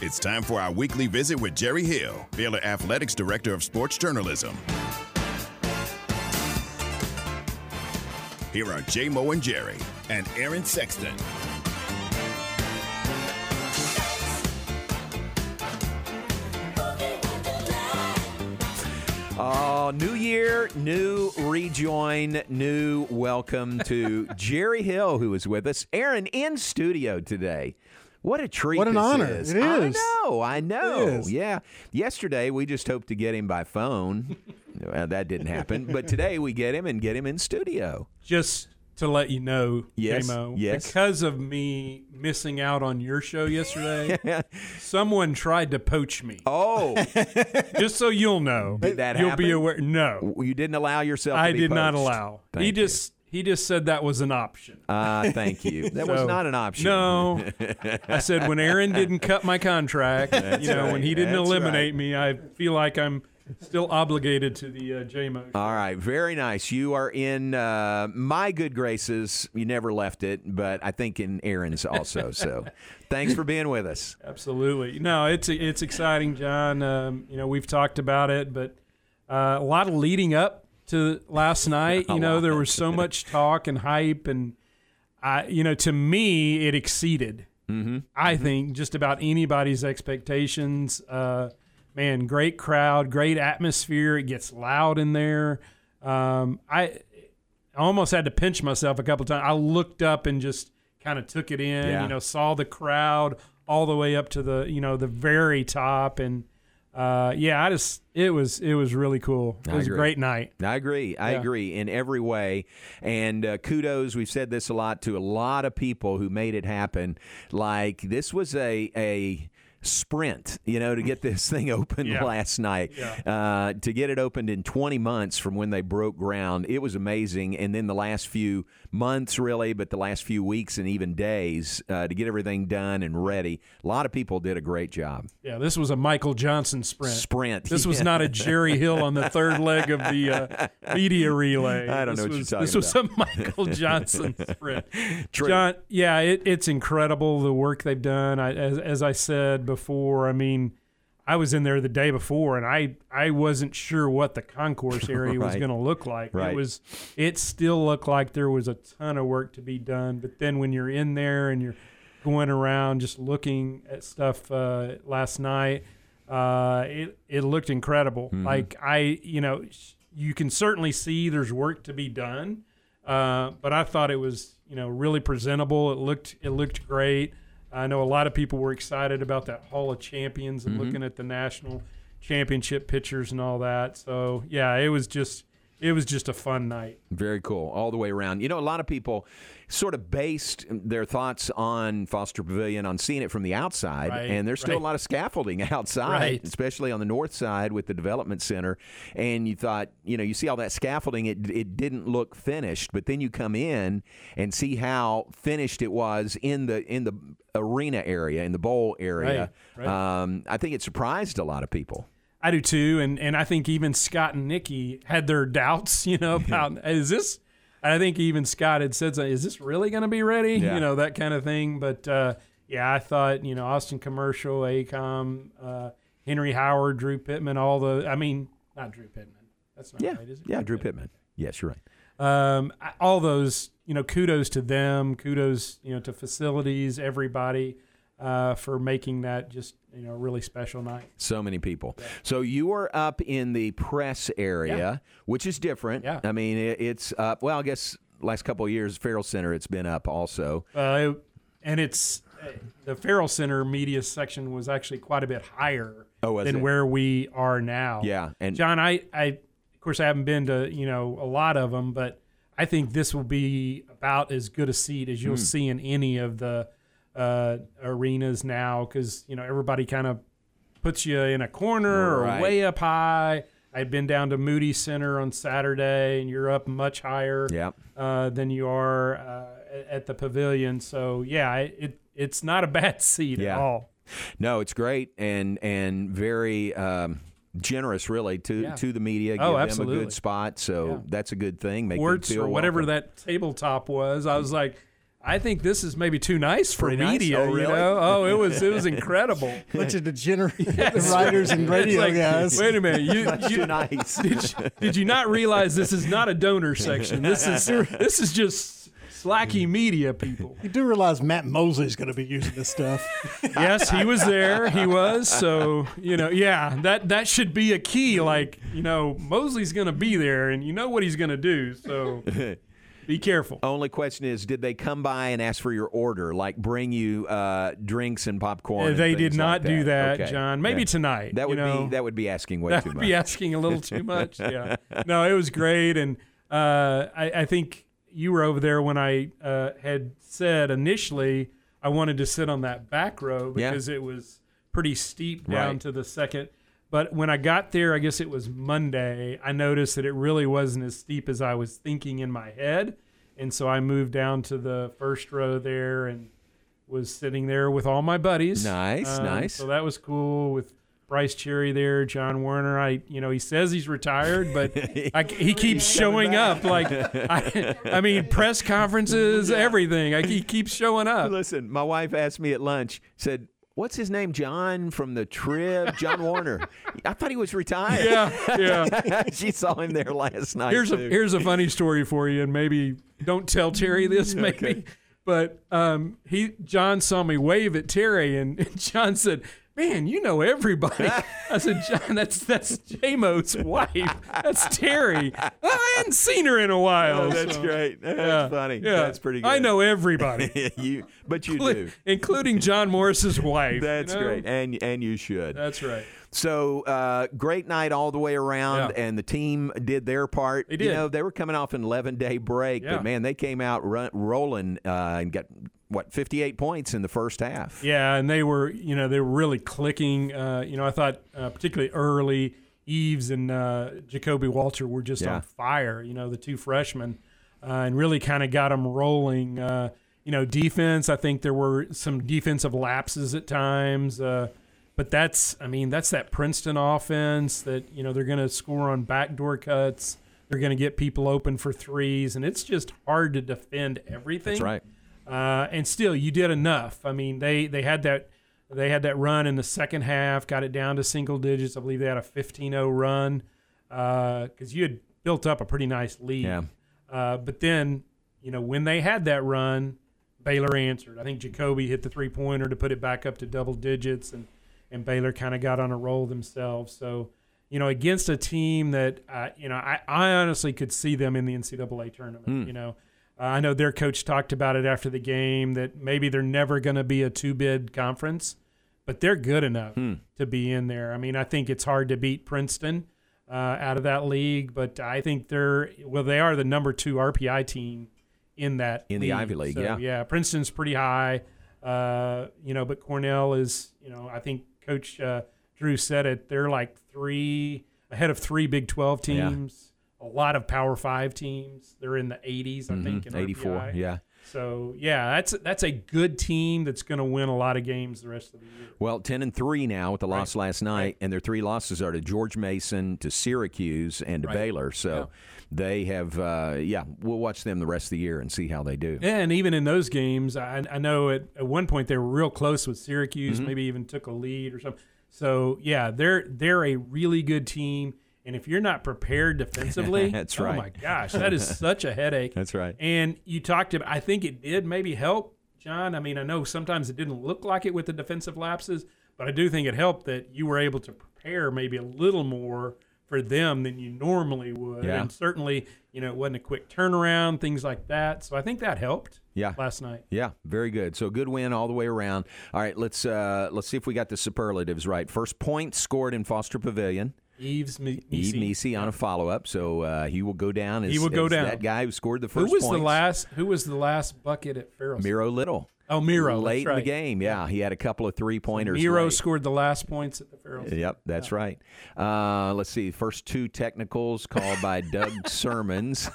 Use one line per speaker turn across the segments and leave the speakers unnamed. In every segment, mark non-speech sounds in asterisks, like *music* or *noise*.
It's time for our weekly visit with Jerry Hill, Baylor Athletics Director of Sports Journalism. Here are J Mo and Jerry and Aaron Sexton.
Oh, new year, new rejoin, new welcome to *laughs* Jerry Hill, who is with us. Aaron in studio today. What a treat!
What an
this
honor.
Is.
It is.
I know. I know. Yeah. Yesterday we just hoped to get him by phone. *laughs* well, that didn't happen. But today we get him and get him in studio.
just to let you know,
Yes,
J-Mo,
yes.
because of me missing out on your show yesterday, *laughs* someone tried to poach me.
Oh, *laughs*
Just so you'll know,
Did that
you'll
happen?
be aware. No,
you didn't allow yourself. to
I
be
did not
poached.
allow.
Thank
he
you.
just he just said that was an option.
Uh, thank you. That was not an option.
No, I said when Aaron didn't cut my contract, *laughs* you know,
right.
when he didn't
That's
eliminate me, I feel like I'm still obligated to the uh, J-Mo.
All right, very nice. You are in uh, my good graces. You never left it, but I think in Aaron's also. So, *laughs* thanks for being with us.
Absolutely. No, it's it's exciting, John. Um, you know, we've talked about it, but uh, a lot of leading up to last *laughs* night. You know, there was so much talk and hype, and I, you know, to me, it exceeded. Mm-hmm. I think just about anybody's expectations. Uh, man, great crowd, great atmosphere. It gets loud in there. Um, I I almost had to pinch myself a couple times. I looked up and just kind of took it in.
Yeah.
You know, saw the crowd all the way up to the you know the very top, and uh, yeah, I just it was it was really cool. It
I
was a great night.
I agree. I
Yeah.
agree in every way. And uh, kudos, we've said this a lot to a lot of people who made it happen. Like this was a a sprint, you know, to get this *laughs* thing opened
Yeah.
last night. Uh, to get it opened in 20 months from when they broke ground, it was amazing. And then the last few months, really, but the last few weeks and even days uh, to get everything done and ready. A lot of people did a great job.
Yeah, this was a Michael Johnson sprint.
Sprint.
This was
Yeah.
not a Jerry Hill on the third leg of the uh, *laughs* media relay.
I don't
this
know what you're
was,
talking
This was a Michael Johnson sprint. *laughs* John, yeah, it, it's incredible the work they've done. I, as, as I said before, I mean, I was in there the day before, and I I wasn't sure what the concourse *laughs* area was going to look like.
Right.
It was it still looked like there was a ton of work to be done. But then when you're in there and you're going around just looking at stuff uh, last night, uh, it it looked incredible. Like I, you know, you can certainly see there's work to be done, uh, but I thought it was you know really presentable. It looked it looked great. I know a lot of people were excited about that Hall of Champions and mm-hmm. looking at the national championship pictures and all that. So yeah, it was just it was just a fun night.
Very cool, all the way around. You know, a lot of people sort of based their thoughts on Foster Pavilion on seeing it from the outside,
Right,
and there's still
right.
a lot of scaffolding *laughs* outside,
Right.
especially on the north side with the development center. And you thought, you know, you see all that scaffolding, it it didn't look finished, but then you come in and see how finished it was in the in the arena area, in the bowl area. Um, I think it surprised a lot of people.
I do too, and and I think even Scott and Nikki had their doubts, *laughs* you know, about is this. I think even Scott had said, something, "Is this really going to be ready?"
Yeah.
You know that kind of thing. But uh, yeah, I thought you know Austin Commercial, Acom, uh, Henry Howard, Drew Pittman, all the. I mean, not Drew Pittman. That's not
Yeah,
right, is it?
yeah, Drew Pittman. Yes, you're right.
Um, I- all those, you know, kudos to them. Kudos, you know, to facilities, everybody, uh, for making that just you know a really special night.
So many people. So you are up in the press area,
Yeah.
which is different.
Yeah.
I mean, it, it's up. Well, I guess last couple of years, Ferrell Center, it's been up also.
Uh, and it's uh, the Ferrell Center media section was actually quite a bit higher
Oh,
than
it?
where we are now.
Yeah, and
John, I, I, of course, I haven't been to you know a lot of them, but I think this will be about as good a seat as you'll
Hmm.
see in any of the uh, arenas now, because you know everybody kind of puts you in a corner
Right.
or way up high. I'd been down to Moody Center on Saturday, and you're up much higher
yeah.
uh, than you are uh, at the pavilion. So yeah, it, it it's not a *laughs* bad seat
Yeah.
at all.
No, it's great and and very um, generous, really, to
Yeah.
to the media.
Oh,
give them a good spot, so
Yeah.
that's a good thing. Make
Quartz
them feel
or whatever
welcome.
that tabletop was. I was like, I think this is maybe too nice for
Pretty nice?
media.
Oh, really?
You know? Oh, it was it was *laughs* incredible.
Bunch of degenerate *laughs* *laughs* writers and radio
like,
guys.
Wait a minute, you,
Much
you
too nice.
did, you, did you not realize this is not a donor section? This is this is just slacky media people.
You do realize Matt Mosley's going to be using this stuff.
Yes, he was there. He was. So you know, yeah, that that should be a key. Like you know, Mosley's going to be there, and you know what he's going to do. So be careful.
Only question is, did they come by and ask for your order, like bring you uh, drinks and popcorn?
Uh,
and
they did not
like
do that,
Okay.
John. Maybe
Yeah.
tonight.
That
you
would
know.
be that would be asking way
that
too
would be asking a little too much. *laughs* Yeah. No, it was great, and uh, I, I think you were over there when I uh, had said initially I wanted to sit on that back row
Yeah.
because it was pretty steep down
Right.
to the second. But when I got there, I guess it was Monday. I noticed that it really wasn't as steep as I was thinking in my head, and so I moved down to the first row there and was sitting there with all my buddies.
Nice,
Um,
nice.
So that was cool with Bryce Cherry there, John Werner. I, you know, he says he's retired, but *laughs* I, he keeps showing up. Like, I, I mean, press conferences, *laughs* everything. Like, he keeps showing up.
Listen, my wife asked me at lunch, said, "What's his name? John from the Trib, John Werner." I thought he was retired.
Yeah, yeah. *laughs*
she saw him there last night.
Here's a here's a funny story for you, and maybe don't tell Terry this, *laughs* maybe. But um, he John saw me wave at Terry, and, and *laughs* John said, "Man, you know everybody." *laughs* I said, "John, that's that's J-Mo's wife. That's Terry. I hadn't seen her in a while."
Oh, that's
so-
great. That's
Yeah,
funny.
yeah.
That's pretty good.
I know everybody, *laughs*
you, but you do.
including John Morris's wife.
That's
you know?
great, and and you should.
That's right.
So uh, great night all the way around,
Yeah.
and the team did their part.
They
You know, they were coming off an 11 day break,
Yeah.
but man, they came out run, rolling uh, and got what 58 points in the first half.
Yeah, and they were, you know, they were really clicking. Uh, you know, I thought uh, particularly early, Eves and uh, Ja'Kobe Walter were just
Yeah.
on fire. You know, the two freshmen, uh, and really kind of got them rolling. Uh, you know, defense. I think there were some defensive lapses at times. Uh, but that's, I mean, that's that Princeton offense that you know they're going to score on backdoor cuts. They're going to get people open for threes, and it's just hard to defend everything.
That's right.
Uh, and still, you did enough. I mean, they they had that they had that run in the second half, got it down to single digits. I believe they had a 15-0 run because you had built up a pretty nice lead.
Yeah.
Uh, but then, you know, when they had that run, Baylor answered. I think Ja'Kobe hit the three pointer to put it back up to double digits, and and Baylor kind of got on a roll themselves. So, you know, against a team that uh, you know, I, I honestly could see them in the NCAA tournament. You know, uh, I know their coach talked about it after the game that maybe they're never going to be a two bid conference, but they're good enough to be in there. I mean, I think it's hard to beat Princeton uh, out of that league, but I think they're well, they are the number two RPI team in that
In the. Ivy League,
So,
yeah.
yeah. Princeton's pretty high, uh, you know, but Cornell is, you know, I think Coach uh, Drew said it. They're like three ahead of three Big Twelve
Yeah.
A lot of Power Five teams. They're in the 80s, I think. In
84.
RPI.
Yeah.
So yeah, that's that's a good team that's going to win a lot of games the rest of the year.
Well, 10 and 3 now with the loss last night, and their three losses are to George Mason, to Syracuse, and to
Right.
Baylor. So they have, uh, yeah, we'll watch them the rest of the year and see how they do.
Yeah, and even in those games, I, I know at, at one point they were real close with Syracuse, maybe even took a lead or something. So yeah, they're they're a really good team, and if you're not prepared defensively, *laughs*
That's right.
oh my gosh, that is *laughs* such a headache.
That's right.
And you talked about, I think it did maybe help, John. I mean, I know sometimes it didn't look like it with the defensive lapses, but I do think it helped that you were able to prepare maybe a little more for them than you normally would.
Yeah.
And certainly, you know, it wasn't a quick turnaround, things like that. So I think that helped
Yeah.
last night.
Yeah, very good. So good win all the way around. All right, let's uh, let's see if we got the superlatives right. First point scored in Foster Pavilion.
Eves Me- Yves
Missi. On a follow up, so uh, he will go down. As,
He will go down.
That guy who scored the first.
Who was the last? Who was the last bucket at Ferrell?
Miro Little.
Oh, Miro.
late in the game. Yeah, he had a couple of three pointers.
Miro
late.
scored the last points at the Ferrell.
Yep, that's right. Uh, let's see. First two technicals called by Doug *laughs* Sermons.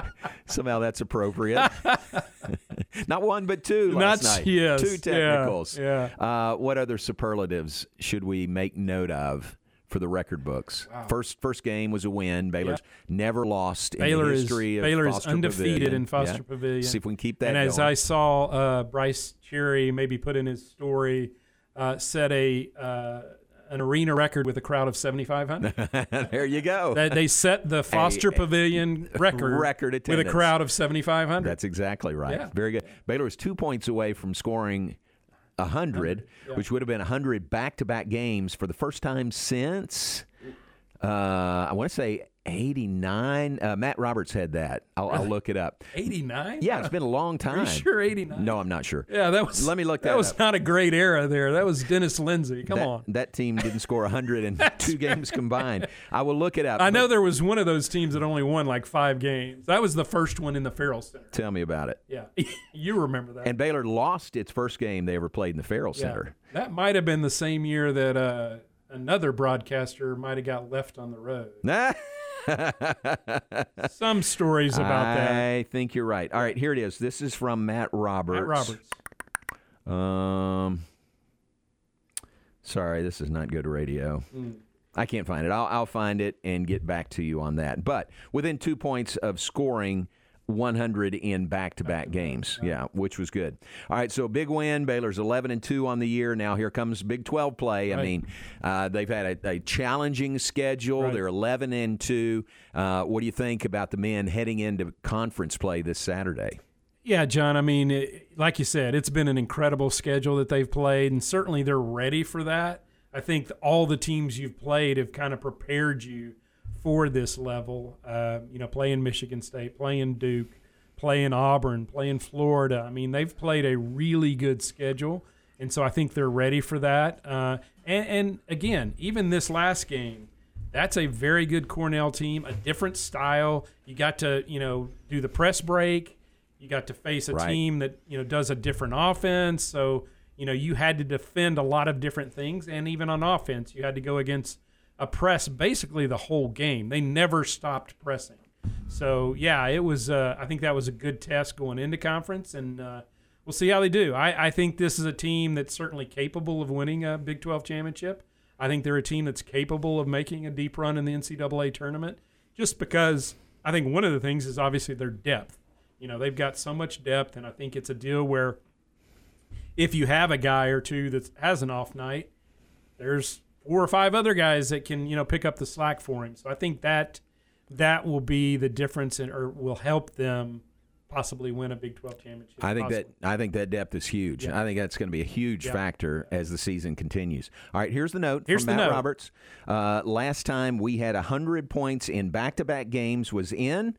*laughs* Somehow that's appropriate. *laughs* Not one, but two last
Not-
night.
yes,
Two
yeah,
technicals.
yeah.
Uh, what other superlatives should we make note of for the record books. First first game was a win. Baylor's never lost in
Baylor
the
is
of
Baylor is undefeated
Pavilion.
in Foster
Yeah.
Pavilion.
See if we can keep that
and as. I saw uh, Bryce Cherry maybe put in his story, uh, set a uh, an arena record with a crowd of 7,500. *laughs*
there you go.
that they set the Foster Pavilion *laughs* record,
Record
with a crowd of 7,500.
That's exactly right.
Yeah.
Very good. Baylor is two points away from scoring 100, which would have been 100 back to back games for the first time since, I want to say 89. Uh, Matt Roberts had that. I'll, I'll look it up.
89.
Yeah, it's been a long
Are
time.
you sure 89?
No, I'm not sure.
Yeah, that was.
Let me look
That
that
was
up.
not a great era there. That was Dennis Lindsay. Come
that,
on.
That team didn't score 100 in *laughs* two games combined. I will look it up.
I know there was one of those teams that only won like five games. That was the first one in the Ferrell Center.
Tell me about it.
Yeah, *laughs* you remember that.
And Baylor lost its first game they ever played in the Ferrell
yeah.
Center.
That might have been the same year that uh, another broadcaster might have got left on the road. *laughs* Some stories about that.
I think you're right. All right, here it is. This is from Matt Roberts.
Matt Roberts.
Um, sorry, this is not good radio. I can't find it. I'll, I'll find it and get back to you on that. But within two points of scoring 100 in back-to-back games, yeah, which was good. All right, so big win. Baylor's 11 and two on the year. Now here comes Big 12 play. I
Right.
mean, uh, they've had a, a challenging schedule.
Right.
They're 11 and two. Uh, what do you think about the men heading into conference play this Saturday?
Yeah, John. I mean, it, like you said, it's been an incredible schedule that they've played, and certainly they're ready for that. I think all the teams you've played have kind of prepared you for this level. Uh, you know, playing Michigan State, playing Duke, playing Auburn, playing Florida. I mean, they've played a really good schedule, and so I think they're ready for that. Uh, and, and again, even this last game, that's a very good Cornell team, a different style. You got to, you know, do the press break. You got to face a
Right.
team that, you know, does a different offense. So, you know, you had to defend a lot of different things. And even on offense, you had to go against a press basically the whole game. They never stopped pressing. So, yeah, it was, uh, I think that was a good test going into conference. And uh, we'll see how they do. I, I think this is a team that's certainly capable of winning a Big 12 championship. I think they're a team that's capable of making a deep run in the NCAA tournament just because I think one of the things is obviously their depth. You know, they've got so much depth, and I think it's a deal where if you have a guy or two that has an off night, there's four or five other guys that can, you know, pick up the slack for him. So I think that that will be the difference and or will help them possibly win a Big 12 championship.
I think
possibly.
that I think that depth is huge.
Yeah.
I think that's going to be a huge
Yeah.
factor as the season continues. All right, here's the note
Here's
from
the
Matt
note.
Roberts. Uh, last time we had 100 points in back-to-back games was in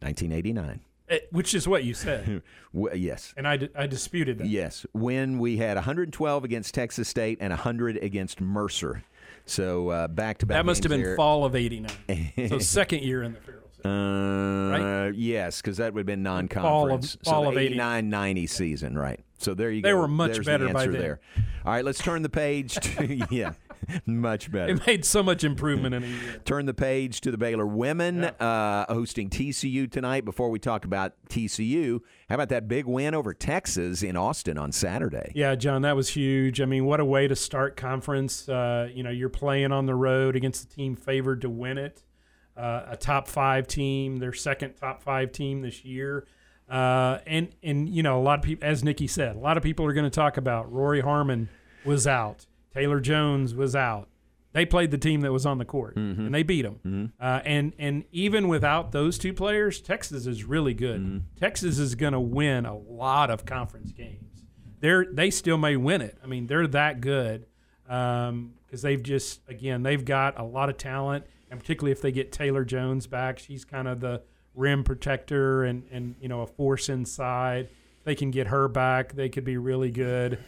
1989.
Eh, which is what you said, *laughs*
yes.
and I, I disputed that.
Yes, when we had 112 against Texas State and 100 against Mercer. So uh, back-to-back
That must have been fall of '89. *laughs* so second year in the. Center.
Uh,
Right?
Yes, because that would have been non-conference.
Fall of-
so
fall 80.
89, 90 season, right? So there you
They
go.
They were much
There's
better
the
by then.
there. All right, let's turn the page to *laughs* yeah, *laughs* much better.
It made so much improvement in a year. *laughs*
Turn the page to the Baylor women uh, hosting TCU tonight. Before we talk about TCU, how about that big win over Texas in Austin on Saturday?
Yeah, John, that was huge. I mean, what a way to start conference. Uh, you know, you're playing on the road against a team favored to win it, uh, a top five team, their second top five team this year. Uh, and and you know, a lot of people, as Nikki said, a lot of people are going to talk about Rori Harmon was out, Taylor Jones was out. They played the team that was on the court, mm-hmm. and they beat them. Mm-hmm. Uh, and and even without those two players, Texas is really good. Mm-hmm. Texas is going to win a lot of conference games they're they still may win it. I mean, they're that good um, because they've just again they've got a lot of talent, and particularly if they get Taylor Jones back, she's kind of the rim protector and and you know a force inside. They can get her back. They could be really good.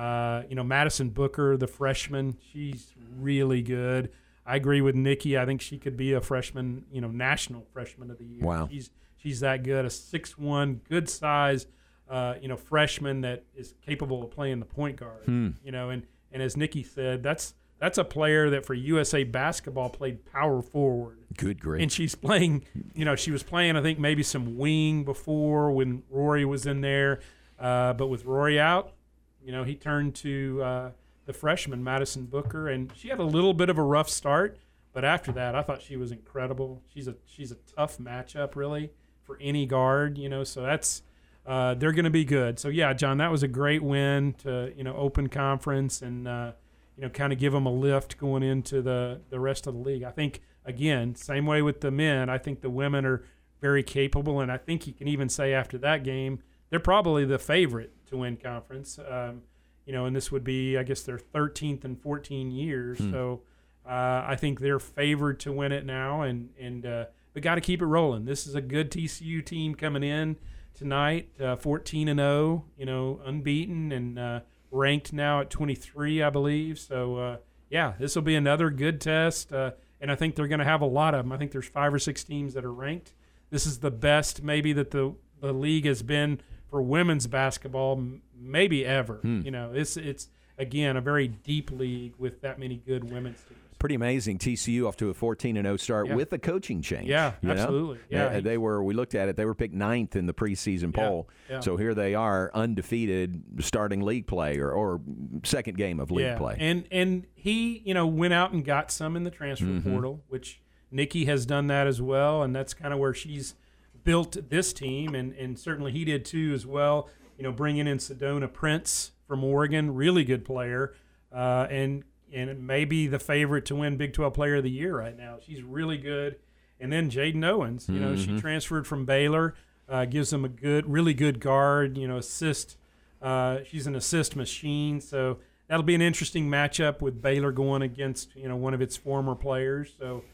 Uh, you know, Madison Booker, the freshman, she's really good. I agree with Nikki. I think she could be a freshman, you know, national freshman of the year.
Wow.
She's she's that good. A six one, good size, uh, you know, freshman that is capable of playing the point guard. You know, and and as Nikki said, that's that's a player that for USA basketball played power forward.
Good grief.
And she's playing, you know, she was playing, I think, maybe some wing before when Rori was in there. Uh, but with Rori out, you know, he turned to uh, the freshman Madison Booker, and she had a little bit of a rough start, but after that, I thought she was incredible. She's a she's a tough matchup, really, for any guard, you know. So that's uh, they're going to be good. So yeah, John, that was a great win to you know open conference and uh, you know kind of give them a lift going into the the rest of the league. I think again, same way with the men. I think the women are very capable, and I think you can even say after that game they're probably the favorite to win conference. Um, you know, and this would be I guess their 13th and 14 years. So uh, I think they're favored to win it now, and and uh, we got to keep it rolling. This is a good TCU team coming in tonight, uh, 14 and 0, you know, unbeaten and uh, ranked now at 23, I believe. So uh, yeah, this will be another good test, uh, and I think they're going to have a lot of them. I think there's five or six teams that are ranked. This is the best maybe that the the league has been for women's basketball, maybe ever.
Hmm.
You know, it's it's again a very deep league with that many good women's teams.
Pretty amazing. TCU off to a 14 and 0 start
Yeah.
with a coaching change.
Yeah,
you know?
absolutely. Yeah,
Uh, they were. We looked at it. They were picked ninth in the preseason
Yeah,
poll.
yeah.
So here they are, undefeated, starting league play or, or second game of league
yeah.
play.
And and he, you know, went out and got some in the transfer
Mm-hmm.
portal, which Nikki has done that as well, and that's kind of where she's built this team, and and certainly he did too as well. You know, bringing in Sedona Prince from Oregon, really good player, uh, and and maybe the favorite to win Big 12 Player of the Year right now. She's really good. And then Jaden Owens, you know,
Mm-hmm.
she transferred from Baylor, uh, gives them a good, really good guard, you know, assist. Uh, she's an assist machine, so that'll be an interesting matchup with Baylor going against you know one of its former players. So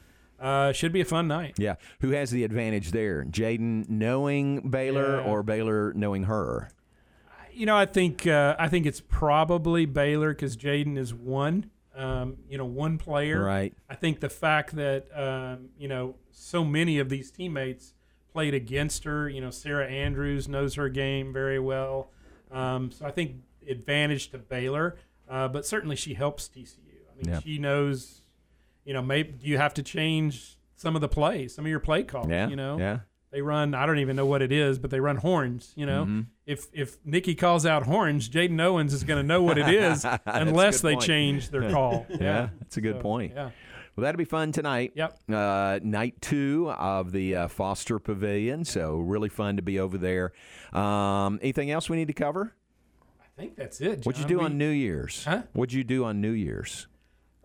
uh, should be a fun night.
yeah. Who has the advantage there? Jaden knowing Baylor
Yeah.
or Baylor knowing her?
You know, I think uh, I think it's probably Baylor because Jaden is one, um, you know, one player.
Right.
I think the fact that um, you know so many of these teammates played against her. You know, Sarah Andrews knows her game very well, um, so I think advantage to Baylor. Uh, but certainly she helps TCU. I mean,
Yeah.
she knows. You know, maybe you have to change some of the plays, some of your play calls?
Yeah.
You know,
Yeah.
they run. I don't even know what it is, but they run horns. You know, if if Nikki calls out horns, Jaden Owens is going to know what it is *laughs* unless they
point.
change their *laughs* call.
Yeah. That's a good
So,
point.
Yeah.
Well, that'll be fun tonight.
Yep.
Uh, night two of the uh, Foster Pavilion. So really fun to be over there. Um, anything else we need to cover?
I think that's it.
What'd you do
We-
on New Year's?
Huh?
What'd you do on New Year's?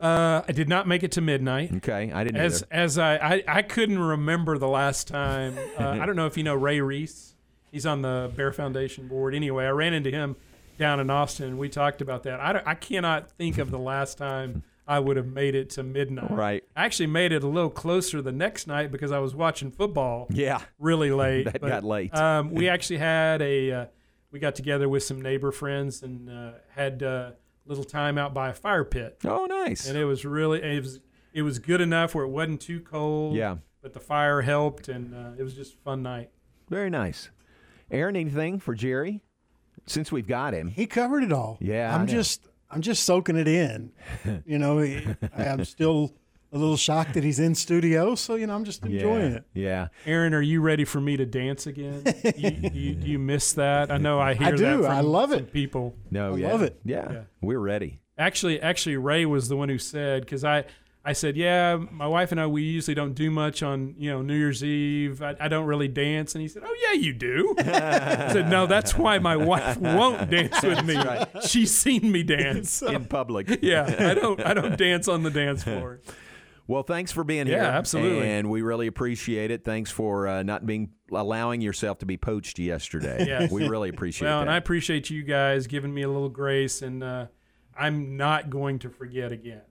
Uh, I did not make it to midnight.
Okay, I didn't
As
either.
as I, I I couldn't remember the last time. Uh, I don't know if you know Ray Reese. He's on the Bear Foundation board. Anyway, I ran into him down in Austin. and We talked about that. I, I cannot think of the last time I would have made it to midnight.
Right.
I actually made it a little closer the next night because I was watching football.
Yeah.
really *laughs* late.
That got late.
Um, we *laughs* actually had a uh, we got together with some neighbor friends and uh, had a little time out by a fire pit,
Oh, nice.
and it was really it was it was good enough where it wasn't too cold.
Yeah.
but the fire helped, and uh, it was just a fun night.
Very nice. Aaron, anything for Jerry? Since we've got him.
He covered it all.
Yeah, I
I'm just I'm just soaking it in. *laughs* you know, I'm still a little shocked that he's in studio, so you know I'm just enjoying
yeah.
it.
Yeah.
Aaron, are you ready for me to dance again? *laughs* you, you, do you miss that? I know I hear
do.
that. From
I love
some
it.
People.
No,
I
yeah.
love it.
Yeah.
Yeah.
We're ready.
Actually, actually, Ray was the one who said because I, I said, yeah, my wife and I we usually don't do much on you know New Year's Eve. I, I don't really dance, and he said, oh yeah, you do. I said, no, that's why my wife won't *laughs* dance with me. She's seen me dance.
In public. *laughs*
Yeah, I don't, I don't dance on the dance floor.
Well, thanks for being
Yeah,
here.
absolutely.
And we really appreciate it. Thanks for uh, not being allowing yourself to be poached yesterday. *laughs*
Yes.
We really appreciate
Well,
that.
and I appreciate you guys giving me a little grace, and uh, I'm not going to forget again.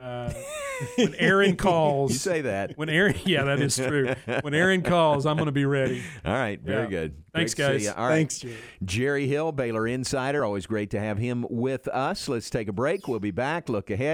Uh, *laughs* when Aaron calls,
you say that.
when Aaron, yeah, that is true. When Aaron calls, I'm going to be ready.
All right. Very
Yeah.
good.
Thanks,
Great
guys.
All right.
Thanks, Jerry.
Jerry Hill, Baylor Insider. Always great to have him with us. Let's take a break. We'll be back. Look ahead.